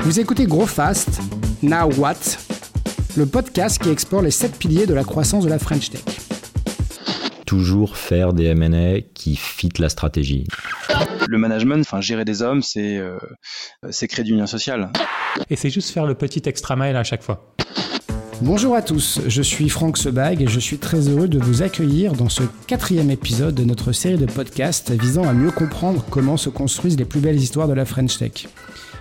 Vous écoutez Gros Fast, Now What, le podcast qui explore les sept piliers de la croissance de la French Tech. Toujours faire des M&A qui fit la stratégie. Le management, enfin gérer des hommes, c'est euh, c'est créer du lien social. Et c'est juste faire le petit extra mile à chaque fois. Bonjour à tous, je suis Franck Sebag et je suis très heureux de vous accueillir dans ce quatrième épisode de notre série de podcasts visant à mieux comprendre comment se construisent les plus belles histoires de la French Tech.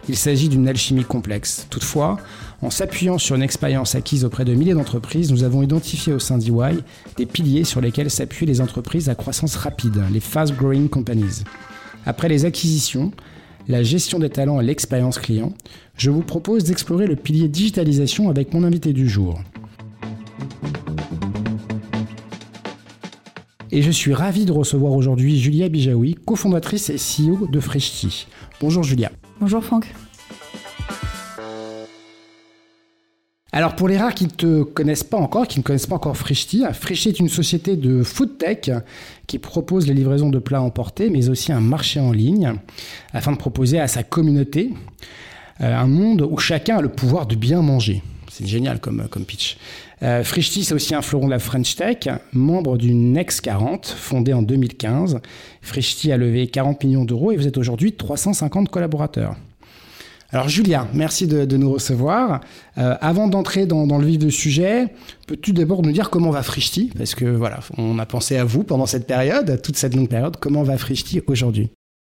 Il s'agit d'une alchimie complexe. Toutefois, en s'appuyant sur une expérience acquise auprès de milliers d'entreprises, nous avons identifié au sein d'EY des piliers sur lesquels s'appuient les entreprises à croissance rapide, les fast growing companies. Après les acquisitions, la gestion des talents et l'expérience client, je vous propose d'explorer le pilier digitalisation avec mon invité du jour. Et je suis ravi de recevoir aujourd'hui Julia Bijaoui, cofondatrice et CEO de Freshti. Bonjour Julia. Bonjour Franck. Alors pour les rares qui ne te connaissent pas encore, qui ne connaissent pas encore Freshti, Freshti est une société de food tech qui propose les livraisons de plats emportés, mais aussi un marché en ligne, afin de proposer à sa communauté euh, un monde où chacun a le pouvoir de bien manger. C'est génial comme, comme pitch. Euh, Frishti, c'est aussi un fleuron de la French Tech, membre du Next 40, fondé en 2015. Frishti a levé 40 millions d'euros et vous êtes aujourd'hui 350 collaborateurs. Alors Julien, merci de, nous recevoir. Euh, avant d'entrer dans, le vif du sujet, peux-tu d'abord nous dire comment va Frishti? Parce que voilà, on a pensé à vous pendant cette période, toute cette longue période. Comment va Frishti aujourd'hui?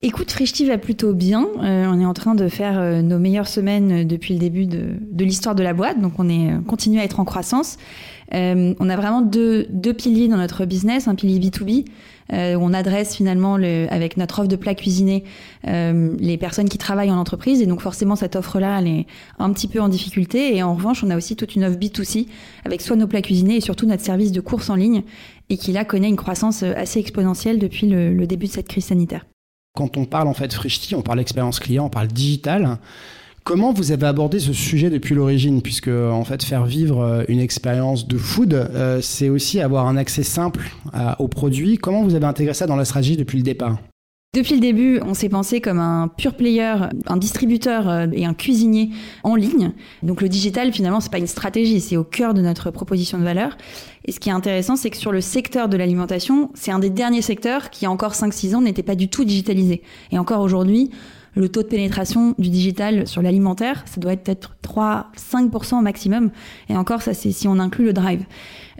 Écoute, Frishti va plutôt bien. Euh, on est en train de faire euh, nos meilleures semaines depuis le début de, l'histoire de la boîte, donc on est continue à être en croissance. on a vraiment deux, deux, piliers dans notre business, un pilier B2B euh, on adresse finalement le, avec notre offre de plats cuisinés euh, les personnes qui travaillent en entreprise et donc forcément cette offre-là elle est un petit peu en difficulté et en revanche on a aussi toute une offre B2C avec soit nos plats cuisinés et surtout notre service de course en ligne et qui là connaît une croissance assez exponentielle depuis le, le début de cette crise sanitaire. Quand on parle en fait Frishti, on parle expérience client, on parle digital. Comment vous avez abordé ce sujet depuis l'origine? Puisque, en fait, faire vivre euh, une expérience de food, euh, c'est aussi avoir un accès simple aux produits. Comment vous avez intégré ça dans la stratégie depuis le départ? Depuis le début, on s'est pensé comme un pure player, un distributeur euh, et un cuisinier en ligne. Donc le digital, finalement, c'est pas une stratégie, c'est au cœur de notre proposition de valeur. Et ce qui est intéressant, c'est que sur le secteur de l'alimentation, c'est un des derniers secteurs qui, encore 5-6 ans, n'était pas du tout digitalisé. Et encore aujourd'hui, le taux de pénétration du digital sur l'alimentaire, ça doit être peut-être 3-5% maximum. Et encore, ça c'est si on inclut le drive.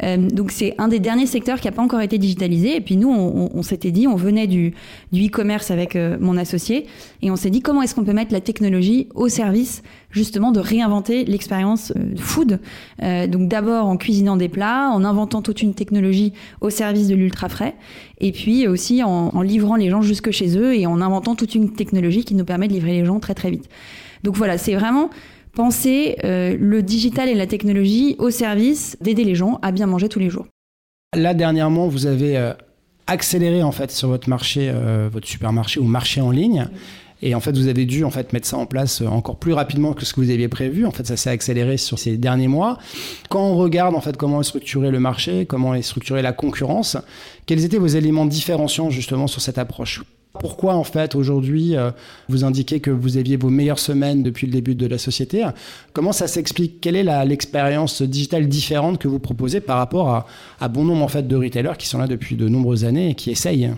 Euh, donc c'est un des derniers secteurs qui n'a pas encore été digitalisé. Et puis nous, on, s'était dit, on venait du, du e-commerce avec euh, mon associé, et on s'est dit comment est-ce qu'on peut mettre la technologie au service justement de réinventer l'expérience euh, food? donc d'abord en cuisinant des plats, en inventant toute une technologie au service de l'ultra frais, et puis aussi en, en livrant les gens jusque chez eux et en inventant toute une technologie qui nous permet de livrer les gens très très vite. Donc voilà, c'est vraiment penser euh, le digital et la technologie au service d'aider les gens à bien manger tous les jours. Là, dernièrement, vous avez euh, accéléré en fait sur votre marché, euh, votre supermarché ou marché en ligne. Et en fait, vous avez dû en fait mettre ça en place encore plus rapidement que ce que vous aviez prévu. En fait, ça s'est accéléré sur ces derniers mois. Quand on regarde en fait comment est structuré le marché, comment est structurée la concurrence, quels étaient vos éléments différenciants justement sur cette approche? Pourquoi en fait aujourd'hui euh, vous indiquez que vous aviez vos meilleures semaines depuis le début de la société? Comment ça s'explique? Quelle est l'expérience digitale différente que vous proposez par rapport à, bon nombre en fait de retailers qui sont là depuis de nombreuses années et qui essayent?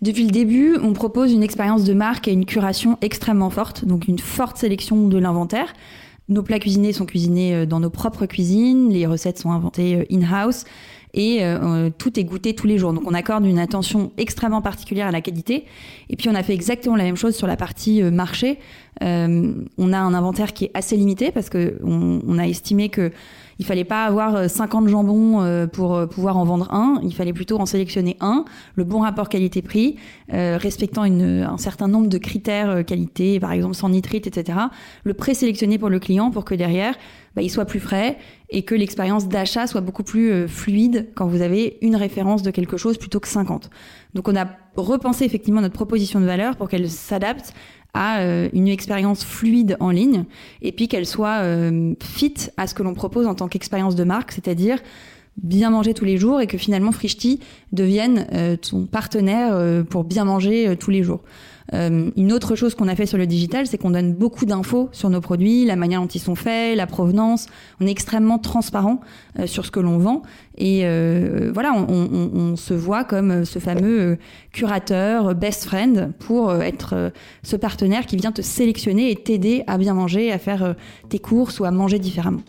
Depuis le début, on propose une expérience de marque et une curation extrêmement forte, donc une forte sélection de l'inventaire. Nos plats cuisinés sont cuisinés euh, dans nos propres cuisines, les recettes sont inventées euh, in-house et euh, tout est goûté tous les jours. Donc on accorde une attention extrêmement particulière à la qualité. Et puis on a fait exactement la même chose sur la partie euh, marché. Euh, on a un inventaire qui est assez limité parce que on, on a estimé que il fallait pas avoir 50 jambons pour pouvoir en vendre un. Il fallait plutôt en sélectionner un, le bon rapport qualité-prix, respectant une, un certain nombre de critères qualité, par exemple sans nitrite, etc. Le présélectionner pour le client pour que derrière bah, il soit plus frais et que l'expérience d'achat soit beaucoup plus euh, fluide quand vous avez une référence de quelque chose plutôt que 50. Donc on a repensé effectivement notre proposition de valeur pour qu'elle s'adapte à euh, une expérience fluide en ligne et puis qu'elle soit euh, fit à ce que l'on propose en tant qu'expérience de marque, c'est-à-dire bien manger tous les jours et que finalement Frischti devienne ton partenaire pour bien manger tous les jours. Euh, une autre chose qu'on a fait sur le digital, c'est qu'on donne beaucoup d'infos sur nos produits, la manière dont ils sont faits, la provenance. On est extrêmement transparent euh, sur ce que l'on vend. Et euh, voilà, on, on, se voit comme ce fameux curateur, best friend, pour être ce partenaire qui vient te sélectionner et t'aider à bien manger, à faire tes courses ou à manger différemment.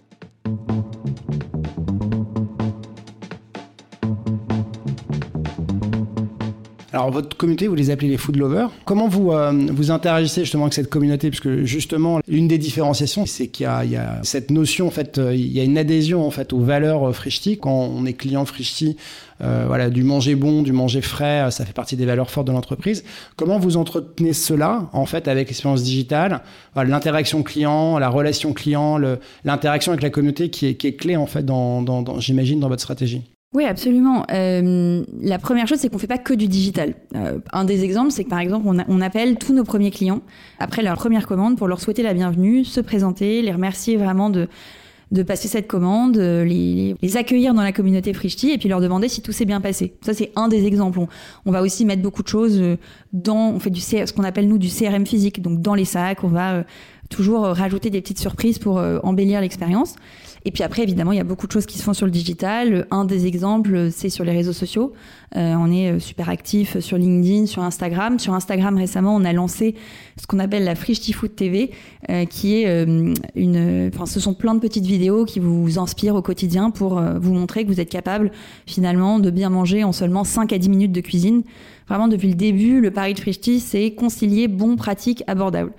Alors votre communauté, vous les appelez les food lovers. Comment vous euh, vous interagissez justement avec cette communauté? Parce que justement, l'une des différenciations, c'est qu'il y, y, a cette notion, en fait, euh, il y a une adhésion en fait aux valeurs euh, Frishti. Quand on est client Frishti, euh, voilà, du manger bon, du manger frais, ça fait partie des valeurs fortes de l'entreprise. Comment vous entretenez cela en fait avec l'expérience digitale, l'interaction client, la relation client, l'interaction avec la communauté qui est, qui est clé en fait, dans, dans, dans j'imagine, dans votre stratégie. Oui, absolument. Euh, la première chose, c'est qu'on fait pas que du digital. Euh, un des exemples, c'est que par exemple, on, on, appelle tous nos premiers clients après leur première commande pour leur souhaiter la bienvenue, se présenter, les remercier vraiment de de passer cette commande, euh, les, les accueillir dans la communauté Frishti et puis leur demander si tout s'est bien passé. Ça, c'est un des exemples. On, on, va aussi mettre beaucoup de choses euh, dans, on fait du ce qu'on appelle nous du CRM physique. Donc dans les sacs, on va euh, toujours rajouter des petites surprises pour embellir l'expérience. Et puis après, évidemment, il y a beaucoup de choses qui se font sur le digital. Un des exemples, c'est sur les réseaux sociaux. Euh, on est euh, super actif sur LinkedIn, sur Instagram. Sur Instagram, récemment, on a lancé ce qu'on appelle la Frishti Food TV, euh, qui est euh, une... Enfin, ce sont plein de petites vidéos qui vous inspirent au quotidien pour euh, vous montrer que vous êtes capable, finalement, de bien manger en seulement 5 à 10 minutes de cuisine. Vraiment, depuis le début, le pari de Frishti, c'est concilier bon, pratique, abordable.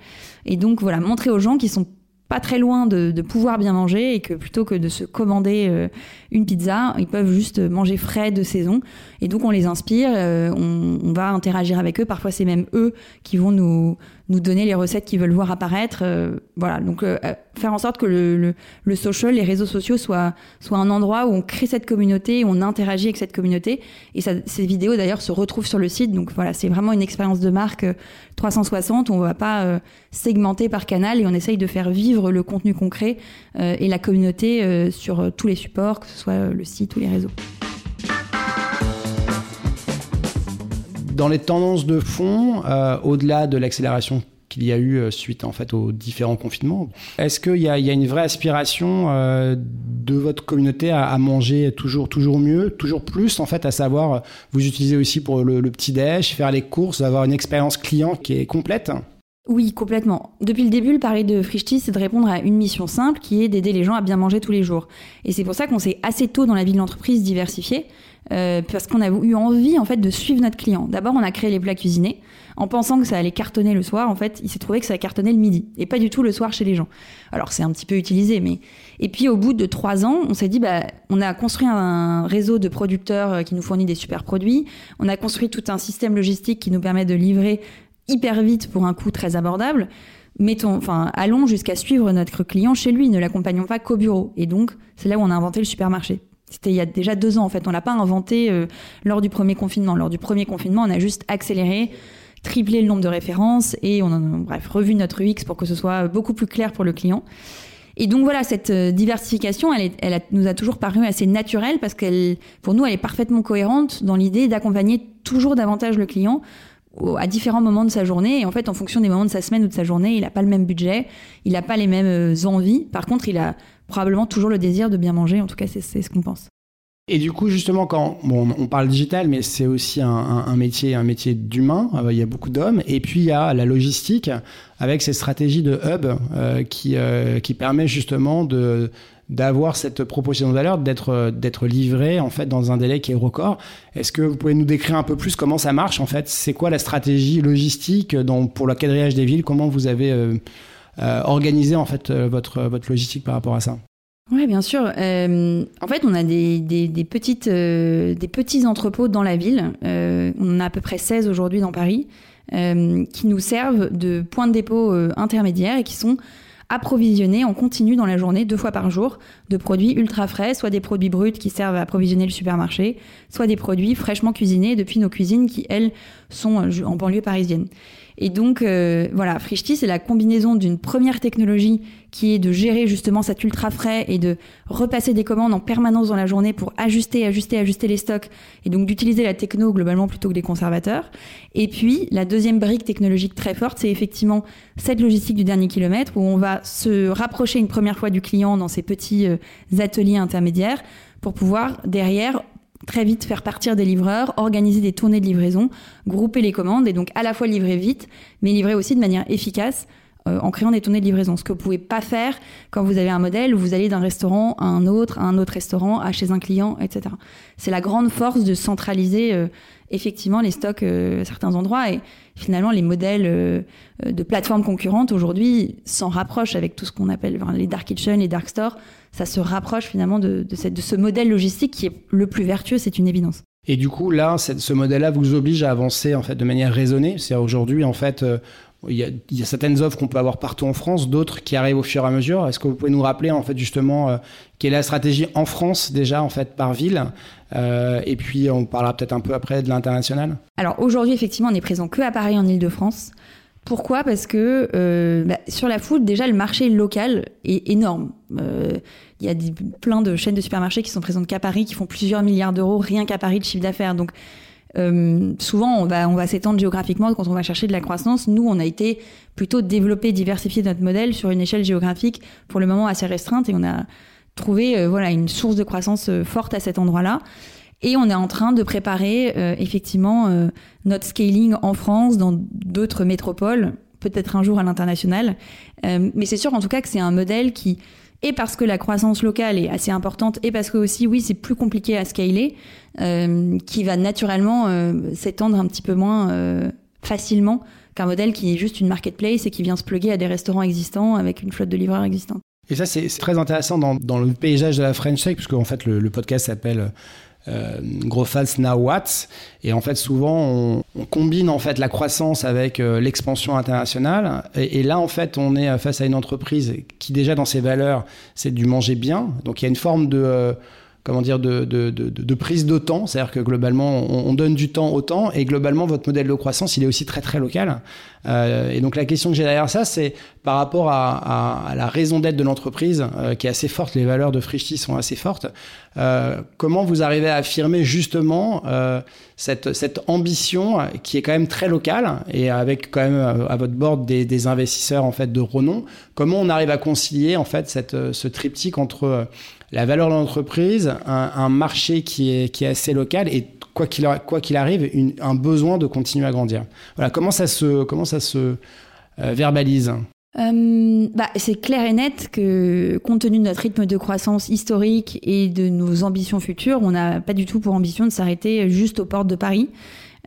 Et donc, voilà, montrer aux gens qui sont pas très loin de, pouvoir bien manger et que plutôt que de se commander euh, une pizza, ils peuvent juste manger frais de saison. Et donc on les inspire, euh, on, va interagir avec eux. Parfois c'est même eux qui vont nous, nous donner les recettes qu'ils veulent voir apparaître. Euh, voilà, donc euh, faire en sorte que le, le, le, social, les réseaux sociaux soient, soient un endroit où on crée cette communauté, où on interagit avec cette communauté. Et ça, ces vidéos d'ailleurs se retrouvent sur le site. Donc voilà, c'est vraiment une expérience de marque 360. On ne va pas euh, segmenter par canal et on essaye de faire vivre le contenu concret euh, et la communauté euh, sur tous les supports, que ce soit le site ou les réseaux. Dans les tendances de fond, euh, au-delà de l'accélération qu'il y a eu euh, suite en fait aux différents confinements. Est-ce qu'il y, y, a une vraie aspiration euh, de votre communauté à, à, manger toujours toujours mieux, toujours plus en fait, à savoir vous utilisez aussi pour le, le petit déj, faire les courses, avoir une expérience client qui est complète? Oui, complètement. Depuis le début, le pari de Frischti, c'est de répondre à une mission simple qui est d'aider les gens à bien manger tous les jours. Et c'est pour ça qu'on s'est assez tôt dans la vie de l'entreprise diversifié, euh, parce qu'on a eu envie en fait de suivre notre client. D'abord, on a créé les plats cuisinés en pensant que ça allait cartonner le soir. En fait, il s'est trouvé que ça cartonner le midi et pas du tout le soir chez les gens. Alors c'est un petit peu utilisé, mais et puis au bout de trois ans, on s'est dit bah on a construit un réseau de producteurs qui nous fournit des super produits. On a construit tout un système logistique qui nous permet de livrer hyper vite pour un coût très abordable. Mettons, enfin, allons jusqu'à suivre notre client chez lui, ne l'accompagnons pas qu'au bureau. Et donc, c'est là où on a inventé le supermarché. C'était il y a déjà deux ans en fait. On l'a pas inventé euh, lors du premier confinement. Lors du premier confinement, on a juste accéléré, triplé le nombre de références et on a bref revu notre UX pour que ce soit beaucoup plus clair pour le client. Et donc voilà, cette euh, diversification, elle, elle nous a toujours paru assez naturelle parce qu'elle, pour nous, elle est parfaitement cohérente dans l'idée d'accompagner toujours davantage le client à différents moments de sa journée. Et en fait, en fonction des moments de sa semaine ou de sa journée, il n'a pas le même budget, il n'a pas les mêmes euh, envies. Par contre, il a probablement toujours le désir de bien manger. En tout cas, c'est ce qu'on pense. Et du coup, justement, quand on parle digital, mais c'est aussi un, métier, un métier d'humain. Euh, il y a beaucoup d'hommes. Et puis il y a la logistique avec ces stratégies de hub euh, qui euh, qui permet justement de d'avoir cette proposition de valeur, d'être d'être livré en fait dans un délai qui est record. Est-ce que vous pouvez nous décrire un peu plus comment ça marche en fait? C'est quoi la stratégie logistique dans, pour le quadrillage des villes? Comment vous avez euh, euh, organisé en fait votre logistique par rapport à ça? Oui, bien sûr. Euh, en fait, on a des, euh, petits entrepôts dans la ville. Euh, on en a à peu près 16 aujourd'hui dans Paris, euh, qui nous servent de points de dépôt euh, intermédiaires et qui sont approvisionnés en continu dans la journée, deux fois par jour, de produits ultra frais, soit des produits bruts qui servent à approvisionner le supermarché, soit des produits fraîchement cuisinés depuis nos cuisines qui, elles, sont en banlieue parisienne. Et donc, euh, voilà, Frishti, c'est la combinaison d'une première technologie qui est de gérer justement cet ultra frais et de repasser des commandes en permanence dans la journée pour ajuster, ajuster, ajuster les stocks et donc d'utiliser la techno globalement plutôt que des conservateurs. Et puis, la deuxième brique technologique très forte, c'est effectivement cette logistique du dernier kilomètre où on va se rapprocher une première fois du client dans ces petits euh, ateliers intermédiaires pour pouvoir derrière très vite faire partir des livreurs, organiser des tournées de livraison, grouper les commandes et donc à la fois livrer vite, mais livrer aussi de manière efficace euh, en créant des tournées de livraison. Ce que vous pouvez pas faire quand vous avez un modèle où vous allez d'un restaurant à un autre, à un autre restaurant, à chez un client, etc. C'est la grande force de centraliser euh, effectivement les stocks euh, à certains endroits et finalement les modèles de plateformes concurrentes aujourd'hui s'en rapprochent avec tout ce qu'on appelle les dark kitchen, les dark stores ça se rapproche finalement de, de, cette, de ce modèle logistique qui est le plus vertueux, c'est une évidence. Et du coup, là, ce modèle-là vous oblige à avancer en fait de manière raisonnée. C'est aujourd'hui, en fait, euh, il, y a, il, y a, certaines offres qu'on peut avoir partout en France, d'autres qui arrivent au fur et à mesure. Est-ce que vous pouvez nous rappeler en fait justement euh, quelle est la stratégie en France déjà en fait par ville euh, Et puis on parlera peut-être un peu après de l'international? Alors aujourd'hui, effectivement, on est présent que à Paris en Ile-de-France. Pourquoi? Parce que euh, bah, sur la food, déjà, le marché local est énorme. Euh, il y a des, plein de chaînes de supermarchés qui sont présentes qu'à Paris, qui font plusieurs milliards d'euros rien qu'à Paris de chiffre d'affaires. Donc, euh, souvent, on va, on s'étendre géographiquement quand on va chercher de la croissance. Nous, on a été plutôt développer, diversifier notre modèle sur une échelle géographique pour le moment assez restreinte et on a trouvé euh, voilà une source de croissance forte à cet endroit-là. Et on est en train de préparer euh, effectivement euh, notre scaling en France, dans d'autres métropoles, peut-être un jour à l'international. Euh, mais c'est sûr en tout cas que c'est un modèle qui, et parce que la croissance locale est assez importante, et parce que aussi, oui, c'est plus compliqué à scaler, qui va naturellement s'étendre un petit peu moins facilement qu'un modèle qui est juste une marketplace et qui vient se plugger à des restaurants existants avec une flotte de livreurs existants. Et ça, c'est très intéressant dans, dans, le paysage de la French Tech, puisque en fait, le podcast s'appelle euh, Now What et en fait souvent on, on, combine en fait la croissance avec euh, l'expansion internationale. Et, et, là en fait on est face à une entreprise qui déjà dans ses valeurs c'est du manger bien. Donc il y a une forme de euh, comment dire, de, de, de, de prise de temps. C'est-à-dire que globalement, on, on, donne du temps au temps et globalement, votre modèle de croissance, il est aussi très très local. Euh, et donc la question que j'ai derrière ça, c'est par rapport à, à, à la raison d'être de l'entreprise, euh, qui est assez forte, les valeurs de Frishti sont assez fortes. Euh, comment vous arrivez à affirmer justement euh, cette, cette ambition qui est quand même très locale et avec quand même euh, à votre board des, des investisseurs en fait de renom? Comment on arrive à concilier en fait cette, ce triptyque entre la valeur de l'entreprise, un, marché qui est, assez local et quoi qu'il arrive, un besoin de continuer à grandir. Voilà, comment ça se, comment ça se euh, verbalise? Euh, bah, c'est clair et net que compte tenu de notre rythme de croissance historique et de nos ambitions futures, on n'a pas du tout pour ambition de s'arrêter juste aux portes de Paris.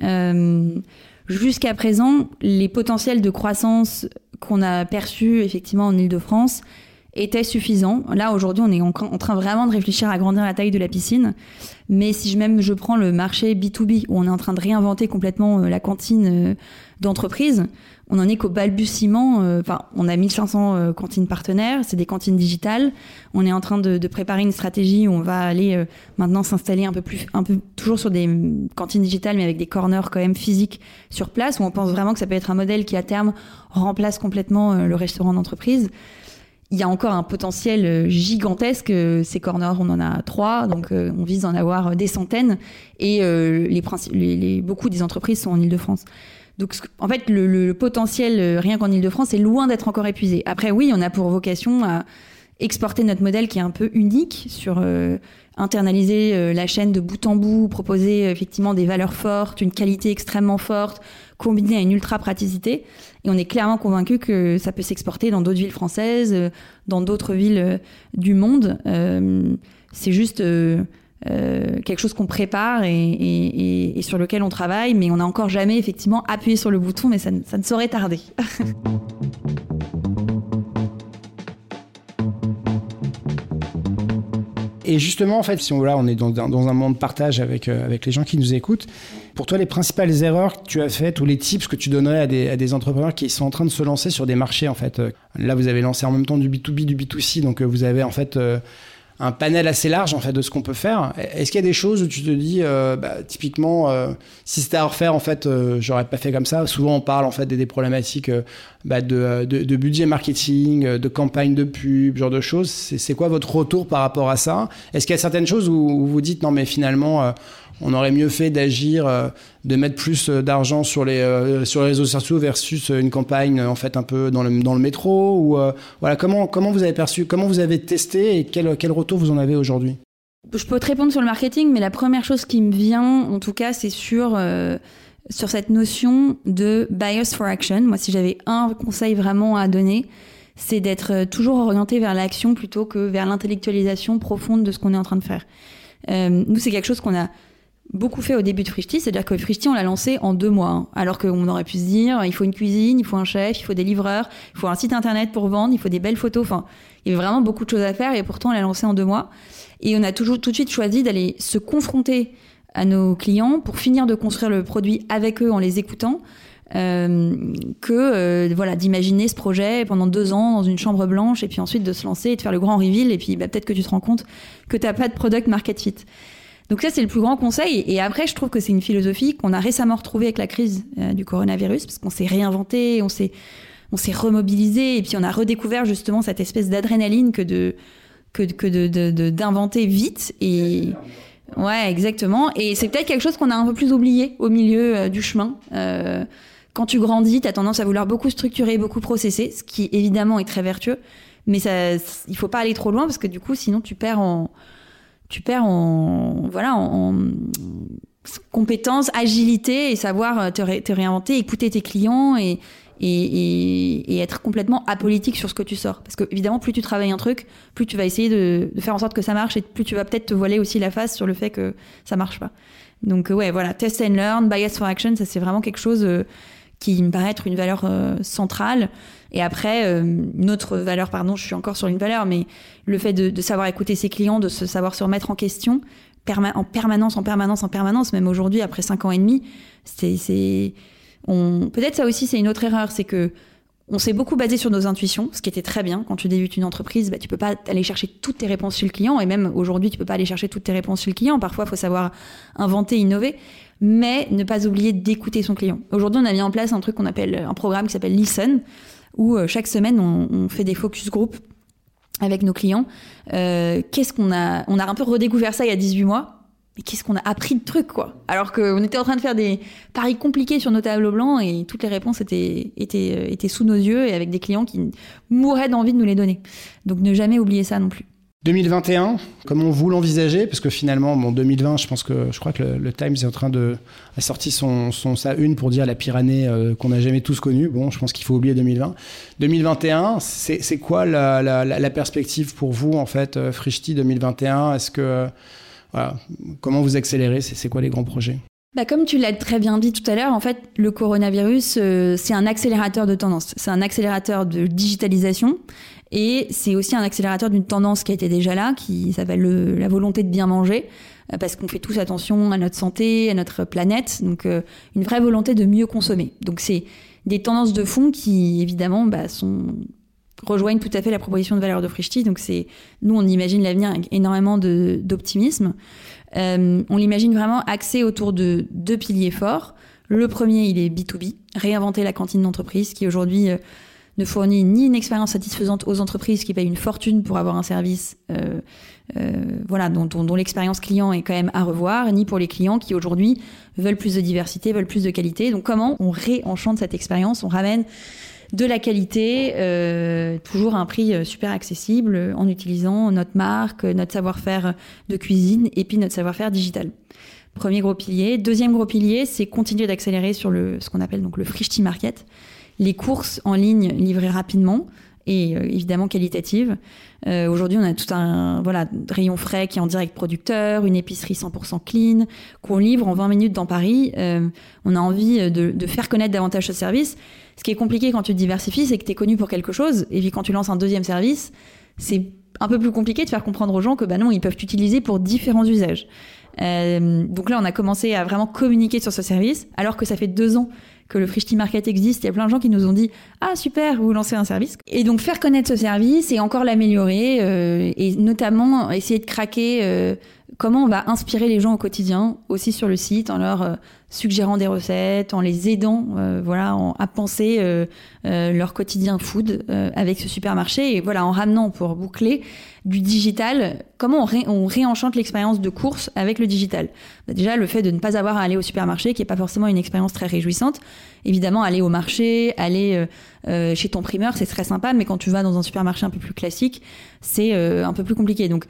Euh, Jusqu'à présent, les potentiels de croissance qu'on a perçus effectivement en Ile-de-France était suffisant. Là, aujourd'hui, on est en, train vraiment de réfléchir à grandir la taille de la piscine. Mais si je, même je prends le marché B2B, où on est en train de réinventer complètement euh, la cantine euh, d'entreprise, on en est qu'au balbutiement. Euh, enfin, on a 1500 euh, cantines partenaires, c'est des cantines digitales. On est en train de, de, préparer une stratégie où on va aller maintenant s'installer un peu plus, un peu toujours sur des cantines digitales, mais avec des corners quand même physiques sur place, où on pense vraiment que ça peut être un modèle qui à terme remplace complètement le restaurant d'entreprise il y a encore un potentiel gigantesque. Ces corners, on en a trois, donc euh, on vise d'en avoir des centaines. Et euh, les, les, les, beaucoup des entreprises sont en Ile-de-France. Donc, en fait, le, le potentiel, rien qu'en Ile-de-France, est loin d'être encore épuisé. Après, oui, on a pour vocation à exporter notre modèle qui est un peu unique sur euh, internaliser euh, la chaîne de bout en bout, proposer euh, effectivement des valeurs fortes, une qualité extrêmement forte, combinée à une ultra praticité. Et on est clairement convaincu que ça peut s'exporter dans d'autres villes françaises, euh, dans d'autres villes euh, du monde. Euh, c'est juste quelque chose qu'on prépare et, sur lequel on travaille, mais on n'a encore jamais effectivement appuyé sur le bouton, mais ça ne saurait tarder. Et justement, en fait, si on, là, on est dans, dans un moment de partage avec, euh, avec les gens qui nous écoutent, pour toi, les principales erreurs que tu as faites ou les tips que tu donnerais à des, à des entrepreneurs qui sont en train de se lancer sur des marchés, en fait. Là, vous avez lancé en même temps du B2B, du B2C, donc euh, vous avez en fait euh, un panel assez large en fait de ce qu'on peut faire. Est-ce qu'il y a des choses où tu te dis, euh, bah, typiquement, euh, si c'était à refaire, en fait, euh, j'aurais pas fait comme ça? Souvent, on parle en fait des, problématiques bah, de, budget marketing, de campagne de pub, genre de choses. C'est quoi votre retour par rapport à ça? Est-ce qu'il y a certaines choses où, vous dites non, mais finalement on aurait mieux fait d'agir, euh, de mettre plus euh, d'argent sur les euh, sur les réseaux sociaux versus une campagne en fait un peu dans le dans le métro ou voilà comment comment vous avez perçu, comment vous avez testé et quel quel retour vous en avez aujourd'hui? Je peux te répondre sur le marketing, mais la première chose qui me vient, en tout cas, c'est sur sur cette notion de bias for action. Moi, si j'avais un conseil vraiment à donner, c'est d'être toujours orienté vers l'action plutôt que vers l'intellectualisation profonde de ce qu'on est en train de faire. nous, c'est quelque chose qu'on a beaucoup fait au début de Frishti, c'est-à-dire que Frishti, on l'a lancé en deux mois, hein. alors qu'on aurait pu se dire, il faut une cuisine, il faut un chef, il faut des livreurs, il faut un site internet pour vendre, il faut des belles photos, enfin, il y avait vraiment beaucoup de choses à faire, et pourtant on l'a lancé en deux mois. Et on a toujours tout de suite choisi d'aller se confronter à nos clients pour finir de construire le produit avec eux en les écoutant, euh, que euh, voilà d'imaginer ce projet pendant deux ans dans une chambre blanche et puis ensuite de se lancer et de faire le grand reveal et puis bah, peut-être que tu te rends compte que t'as pas de product market fit. Donc ça, c'est le plus grand conseil. Et après, je trouve que c'est une philosophie qu'on a récemment retrouvée avec la crise euh, du coronavirus, parce qu'on s'est réinventé, on s'est, on s'est remobilisé, et puis on a redécouvert justement cette espèce d'adrénaline que de que, que de, d'inventer vite. Et ouais, exactement. Et c'est peut-être quelque chose qu'on a un peu plus oublié au milieu euh, du chemin. Euh, quand tu grandis, tu as tendance à vouloir beaucoup structurer, beaucoup processer, ce qui évidemment est très vertueux. Mais ça, il faut pas aller trop loin parce que du coup, sinon tu perds en tu perds en voilà en, compétences, agilité et savoir te, réinventer, écouter tes clients et, et, être complètement apolitique sur ce que tu sors. Parce que évidemment, plus tu travailles un truc, plus tu vas essayer de, faire en sorte que ça marche et plus tu vas peut-être te voiler aussi la face sur le fait que ça marche pas. Donc ouais, voilà, test and learn, bias for action, ça c'est vraiment quelque chose euh, qui me paraît être une valeur euh, centrale. Et après, euh, une autre valeur, pardon, je suis encore sur une valeur, mais le fait de, savoir écouter ses clients, de se savoir se remettre en question, en permanence, en permanence, en permanence, même aujourd'hui, après cinq ans et demi, c'est, on, peut-être ça aussi, c'est une autre erreur, c'est que on s'est beaucoup basé sur nos intuitions, ce qui était très bien. Quand tu débutes une entreprise, bah, tu peux pas aller chercher toutes tes réponses sur le client, et même aujourd'hui, tu peux pas aller chercher toutes tes réponses sur le client. Parfois, il faut savoir inventer, innover mais ne pas oublier d'écouter son client. Aujourd'hui, on a mis en place un truc qu'on appelle un programme qui s'appelle Listen, où euh, chaque semaine, on, fait des focus group avec nos clients. Euh, qu'est-ce qu'on a On a un peu redécouvert ça il y a 18 mois. Mais qu'est-ce qu'on a appris de trucs, quoi Alors qu'on était en train de faire des paris compliqués sur nos tableaux blancs et toutes les réponses étaient, étaient, euh, étaient sous nos yeux et avec des clients qui mouraient d'envie de nous les donner. Donc ne jamais oublier ça non plus. 2021, comment vous l'envisagez Parce que finalement, bon, 2020, je pense que je crois que le, Times est en train de a sorti son, son sa une pour dire la pire année euh, qu'on a jamais tous connue. Bon, je pense qu'il faut oublier 2020. 2021, c'est quoi la, la, la, perspective pour vous en fait, euh, Frishti 2021 Est-ce que voilà, comment vous accélérez? C'est quoi les grands projets? Bah, comme tu l'as très bien dit tout à l'heure, en fait, le coronavirus, euh, c'est un accélérateur de tendance. C'est un accélérateur de digitalisation. Et c'est aussi un accélérateur d'une tendance qui été déjà là, qui s'appelle la volonté de bien manger, euh, parce qu'on fait tous attention à notre santé, à notre planète, donc euh, une vraie volonté de mieux consommer. Donc c'est des tendances de fond qui évidemment bah, sont rejoignent tout à fait la proposition de valeur de Frishti. Donc c'est nous on imagine l'avenir avec énormément d'optimisme. Euh, on l'imagine vraiment axé autour de deux piliers forts. Le premier, il est B2B, réinventer la cantine d'entreprise qui aujourd'hui ne fournit ni une expérience satisfaisante aux entreprises qui payent une fortune pour avoir un service euh, euh, voilà, dont, dont, l'expérience client est quand même à revoir, ni pour les clients qui aujourd'hui veulent plus de diversité, veulent plus de qualité. Donc comment on réenchante cette expérience, on ramène de la qualité, euh, toujours à un prix super accessible, en utilisant notre marque, notre savoir-faire de cuisine et puis notre savoir-faire digital. Premier gros pilier. Deuxième gros pilier, c'est continuer d'accélérer sur le, ce qu'on appelle donc le Frishti Market les courses en ligne livrées rapidement et euh, évidemment qualitatives. Euh, Aujourd'hui, on a tout un voilà rayon frais qui est en direct producteur, une épicerie 100% clean qu'on livre en 20 minutes dans Paris. Euh, on a envie de, de, faire connaître davantage ce service. Ce qui est compliqué quand tu diversifies, c'est que tu es connu pour quelque chose, et puis quand tu lances un deuxième service, c'est un peu plus compliqué de faire comprendre aux gens que bah non, ils peuvent t'utiliser pour différents usages. Euh, donc là, on a commencé à vraiment communiquer sur ce service, alors que ça fait deux ans que le Frishti Market existe. Il y a plein de gens qui nous ont dit ah super, vous lancez un service. Et donc faire connaître ce service et encore l'améliorer euh, et notamment essayer de craquer euh, comment on va inspirer les gens au quotidien aussi sur le site en leur euh, suggérant des recettes, en les aidant euh, voilà à penser euh, leur quotidien food avec ce supermarché et voilà en ramenant pour boucler du digital, comment on, réenchante l'expérience de course avec le digital. Bah, déjà le fait de ne pas avoir à aller au supermarché qui est pas forcément une expérience très réjouissante. Évidemment aller au marché, aller chez ton primeur, c'est très sympa mais quand tu vas dans un supermarché un peu plus classique, c'est un peu plus compliqué. Donc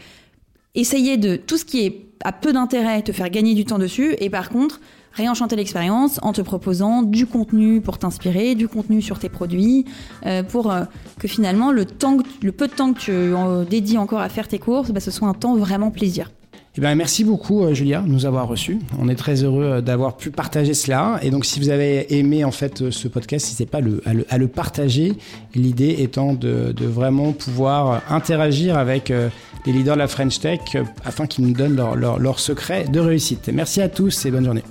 essayer de tout ce qui est à peu d'intérêt, te faire gagner du temps dessus, et par contre, réenchanter l'expérience en te proposant du contenu pour t'inspirer, du contenu sur tes produits, euh, pour euh, que finalement le, temps, le peu de temps que tu dédies encore à faire tes courses, bah, ce soit un temps vraiment plaisir. Eh ben, merci beaucoup, euh, Julia, de nous avoir reçus. On est très heureux euh, d'avoir pu partager cela. Et donc, si vous avez aimé en fait euh, ce podcast, n'hésitez pas à le, partager. L'idée étant de, vraiment pouvoir interagir avec les leaders de la French Tech afin qu'ils nous donnent leur, leur secrets de réussite. Merci à tous et bonne journée.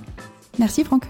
Merci, Franck.